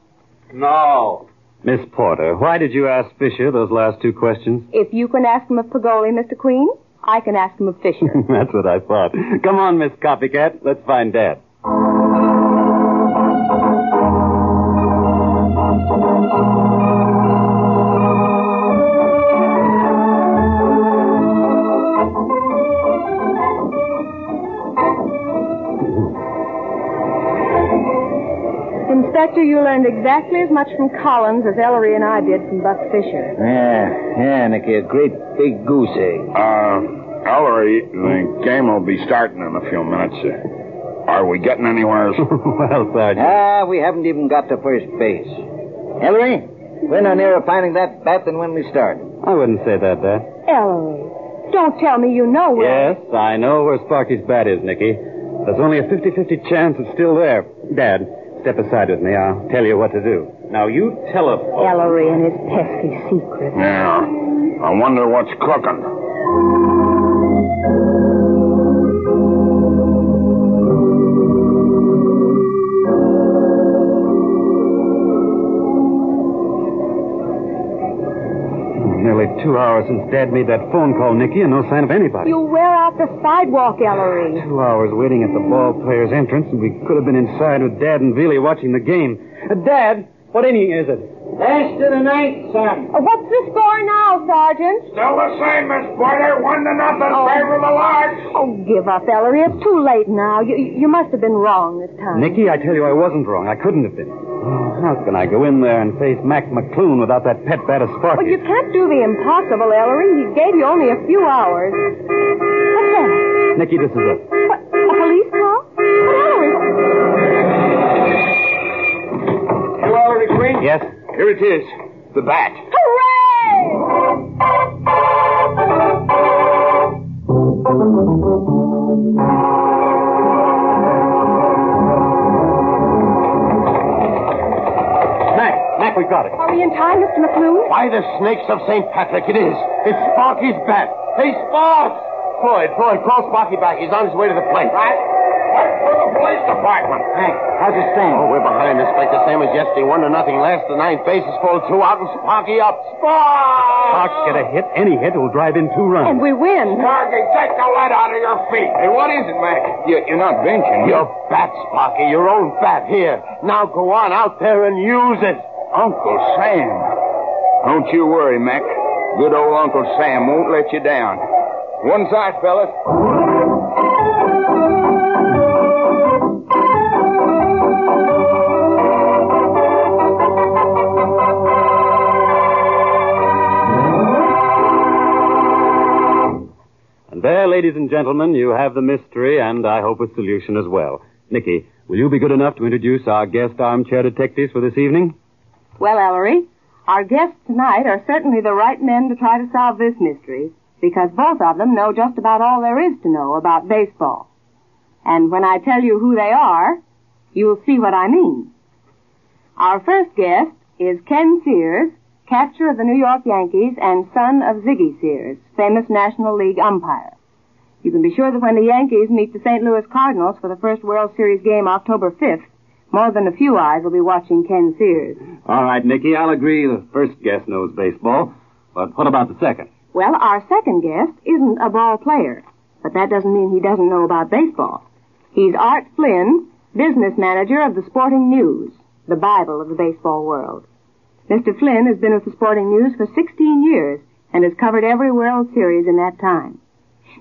No. Miss Porter, why did you ask Fisher those last two questions? If you can ask him of Pagoli, Mr. Queen, I can ask him of Fisher. That's what I thought. Come on, Miss Copycat. Let's find Dad. Inspector, you learned exactly as much from Collins as Ellery and I did from Buck Fisher. Yeah, yeah, Nikki, a great big goose egg. Uh, Ellery, the game will be starting in a few minutes. Uh, are we getting anywhere? well, Sergeant. Ah, we haven't even got to first base. Ellery, we're no nearer finding that bat than when we started. I wouldn't say that, Dad. Ellery, don't tell me you know where. Yes, I know where Sparky's bat is, Nikki. There's only a 50-50 chance it's still there. Dad, step aside with me. I'll tell you what to do. Now, you telephone. Ellery and his pesky secret. Yeah. I wonder what's cooking. Nearly two hours since Dad made that phone call, Nikki, and no sign of anybody. You wear out the sidewalk, Ellery. Two hours waiting at the ball player's entrance, and we could have been inside with Dad and Velie watching the game. Uh, Dad, what inning is it? Last to the ninth, son. Uh, what's the score now, Sergeant? Still the same, Miss Porter. One to nothing. Oh. Favor the Larks. Oh, give up, Ellery. It's too late now. You, you must have been wrong this time. Nikki, I tell you, I wasn't wrong. I couldn't have been. How can I go in there and face Mac McClune without that pet bat of Sparky? Well, you can't do the impossible, Ellery. He gave you only a few hours. What's that? Nikki, this is it. What, a police call? But Ellery... You Ellery Queen? Yes? Here it is. The bat. Mac, we got it. Are we in time, Mr. McClune? By the snakes of St. Patrick, it is. It's Sparky's bat. Hey, Sparks! Floyd, Floyd, call Sparky back. He's on his way to the plate. Right. For the police department. Hank, how's it stand? Oh, we're behind, Inspector. Same as yesterday. One to nothing. Last the ninth bases full, two out, and Sparky up. Sparks! Sparks get a hit. Any hit will drive in two runs. And we win. Sparky, take the lead out of your feet. Hey, what is it, Mac? You, you're not benching. Your bat, Sparky. Your own bat. Here. Now go on out there and use it. Uncle Sam. Don't you worry, Mac. Good old Uncle Sam won't let you down. One side, fellas. And there, ladies and gentlemen, you have the mystery and I hope a solution as well. Nikki, will you be good enough to introduce our guest armchair detectives for this evening? Well, Ellery, our guests tonight are certainly the right men to try to solve this mystery because both of them know just about all there is to know about baseball. And when I tell you who they are, you'll see what I mean. Our first guest is Ken Sears, catcher of the New York Yankees and son of Ziggy Sears, famous National League umpire. You can be sure that when the Yankees meet the St. Louis Cardinals for the first World Series game October 5th, more than a few eyes will be watching Ken Sears. All right, Nikki, I'll agree the first guest knows baseball. But what about the second? Well, our second guest isn't a ball player, but that doesn't mean he doesn't know about baseball. He's Art Flynn, business manager of the Sporting News, the Bible of the baseball world. Mr. Flynn has been with the Sporting News for 16 years and has covered every World Series in that time.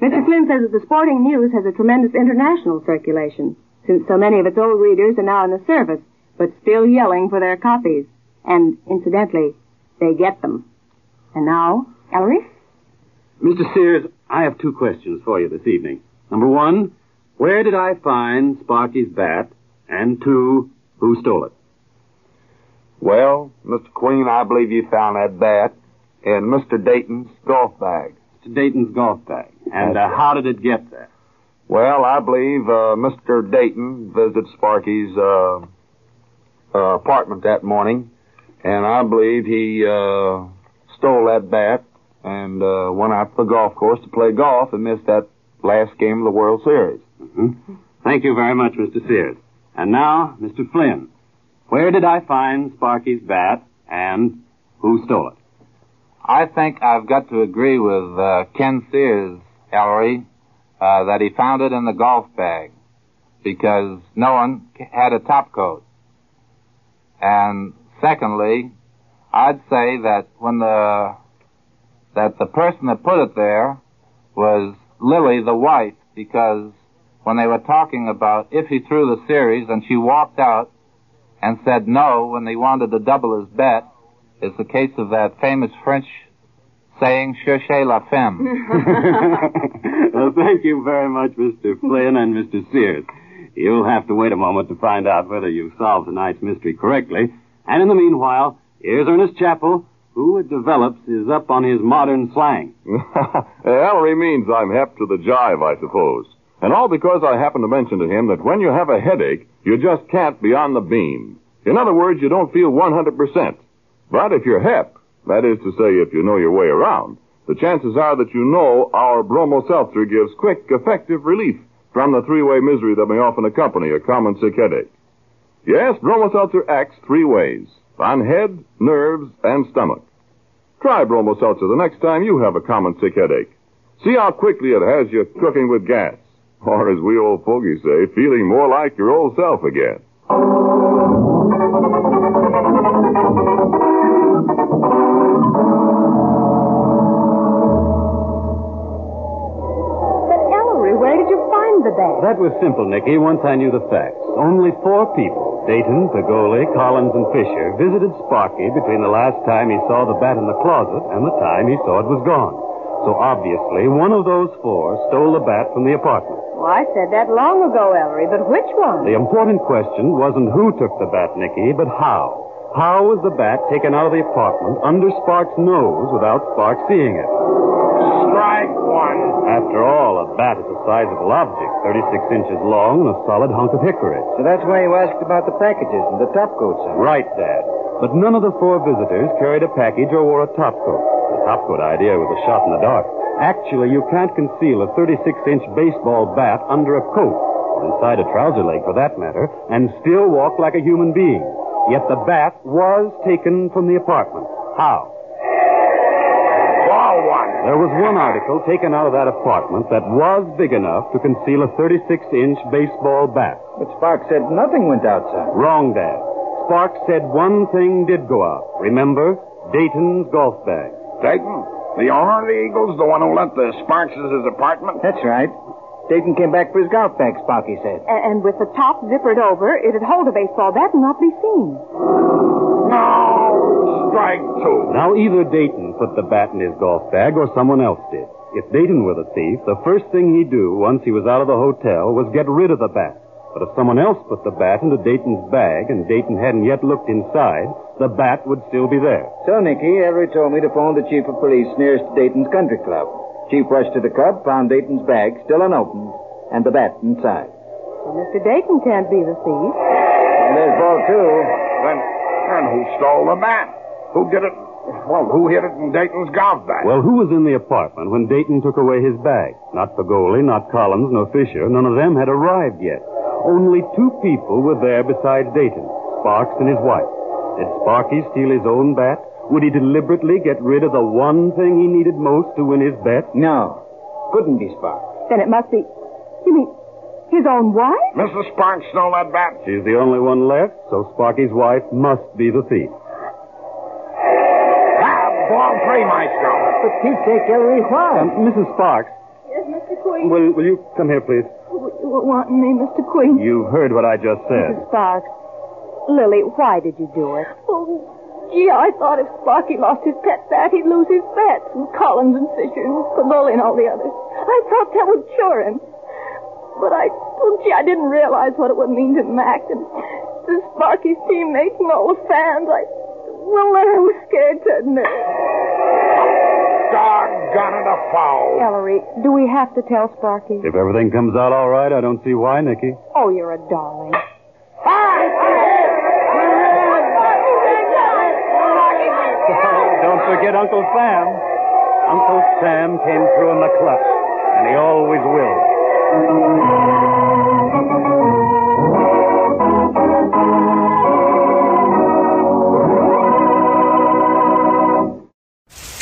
Mr. Flynn says that the Sporting News has a tremendous international circulation, since so many of its old readers are now in the service, but still yelling for their copies. And, incidentally, they get them. And now, Ellery? Mr. Sears, I have two questions for you this evening. Number one, where did I find Sparky's bat? And two, who stole it? Well, Mr. Queen, I believe you found that bat in Mr. Dayton's golf bag. Mr. Dayton's golf bag. And uh, how did it get there? Well, I believe uh, Mr. Dayton visited Sparky's uh, uh, apartment that morning, and I believe he uh, stole that bat and uh, went out to the golf course to play golf and missed that last game of the World Series. Mm-hmm. Thank you very much, Mr. Sears. And now, Mr. Flynn, where did I find Sparky's bat and who stole it? I think I've got to agree with uh, Ken Sears, Ellery, uh, that he found it in the golf bag because no one had a top coat. And secondly, I'd say that when the that the person that put it there was Lily, the wife, because when they were talking about if he threw the series and she walked out and said no when they wanted to double his bet, it's the case of that famous French saying, cherchez la femme. well, thank you very much, Mr. Flynn and Mr. Sears. You'll have to wait a moment to find out whether you've solved tonight's mystery correctly. And in the meanwhile, here's Ernest Chappell, who it develops is up on his modern slang. Ellery means I'm hep to the jive, I suppose. And all because I happened to mention to him that when you have a headache, you just can't be on the beam. In other words, you don't feel 100%. But if you're hep, that is to say, if you know your way around, the chances are that you know our Bromo Seltzer gives quick, effective relief from the three-way misery that may often accompany a common sick headache. Yes, Bromo Seltzer acts three ways on head, nerves, and stomach. Try Bromo Seltzer the next time you have a common sick headache. See how quickly it has you cooking with gas. Or as we old fogies say, feeling more like your old self again. That was simple, Nikki, once I knew the facts. Only four people, Dayton, Pagoli, Collins, and Fisher, visited Sparky between the last time he saw the bat in the closet and the time he saw it was gone. So obviously, one of those four stole the bat from the apartment. Well, I said that long ago, Ellery, but which one? The important question wasn't who took the bat, Nikki, but how. How was the bat taken out of the apartment under Sparks' nose without Spark seeing it? Strike one. After all, a bat is a sizable object, 36 inches long and a solid hunk of hickory. So that's why you asked about the packages and the top coats, huh? Right, Dad. But none of the four visitors carried a package or wore a topcoat. The topcoat idea was a shot in the dark. Actually, you can't conceal a 36-inch baseball bat under a coat, or inside a trouser leg for that matter, and still walk like a human being. Yet the bat was taken from the apartment. How? Ball one. There was one article taken out of that apartment that was big enough to conceal a 36-inch baseball bat. But Sparks said nothing went outside. Wrong, Dad. Sparks said one thing did go out. Remember? Dayton's golf bag. Dayton? The owner of the Eagles? The one who lent the Sparks' apartment? That's right. Dayton came back for his golf bag, Sparky said. A- And with the top zippered over, it'd hold a baseball bat and not be seen. No! Strike two. Now, either Dayton put the bat in his golf bag or someone else did. If Dayton were the thief, the first thing he'd do once he was out of the hotel was get rid of the bat. But if someone else put the bat into Dayton's bag and Dayton hadn't yet looked inside, the bat would still be there. So, Nikki, Ellery told me to phone the chief of police nearest to Dayton's country club. Chief rushed to the club, found Dayton's bag still unopened, and the bat inside. So Mr. Dayton can't be the thief. And there's ball two. Then, then who stole the bat? Who did it? Well, who hid it in Dayton's golf bag? Well, who was in the apartment when Dayton took away his bag? Not Pagoli, not Collins, nor Fisher. None of them had arrived yet. Only two people were there besides Dayton, Sparks and his wife. Did Sparky steal his own bat? Would he deliberately get rid of the one thing he needed most to win his bet? No. Couldn't be Sparks. Then it must be. You mean his own wife? Mrs. Sparks stole that bat? She's the only one left, so Sparky's wife must be the thief. Ball three, Maestro. For Pete's sake, Ellery, why? Um, Mrs. Sparks, Yes, Mr. Queen. will, will you come here, please? You were wanting me, Mr. Queen. You heard what I just said. Mrs. Sparks. Lily, why did you do it? Oh, gee, I thought if Sparky lost his pet bat, he'd lose his bets, and Collins and Fisher and Pagoli and all the others. I thought that would cure him. But I, well, gee, I didn't realize what it would mean to Mac and to Sparky's teammates and all the fans. I, well, I was scared to admit it. Doggone it, a foul. Ellery, do we have to tell Sparky? If everything comes out all right, I don't see why, Nikki. Oh, you're a darling. Don't forget Uncle Sam. Uncle Sam came through in the clutch, and he always will.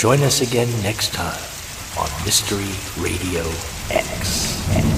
Join us again next time on Mystery Radio X.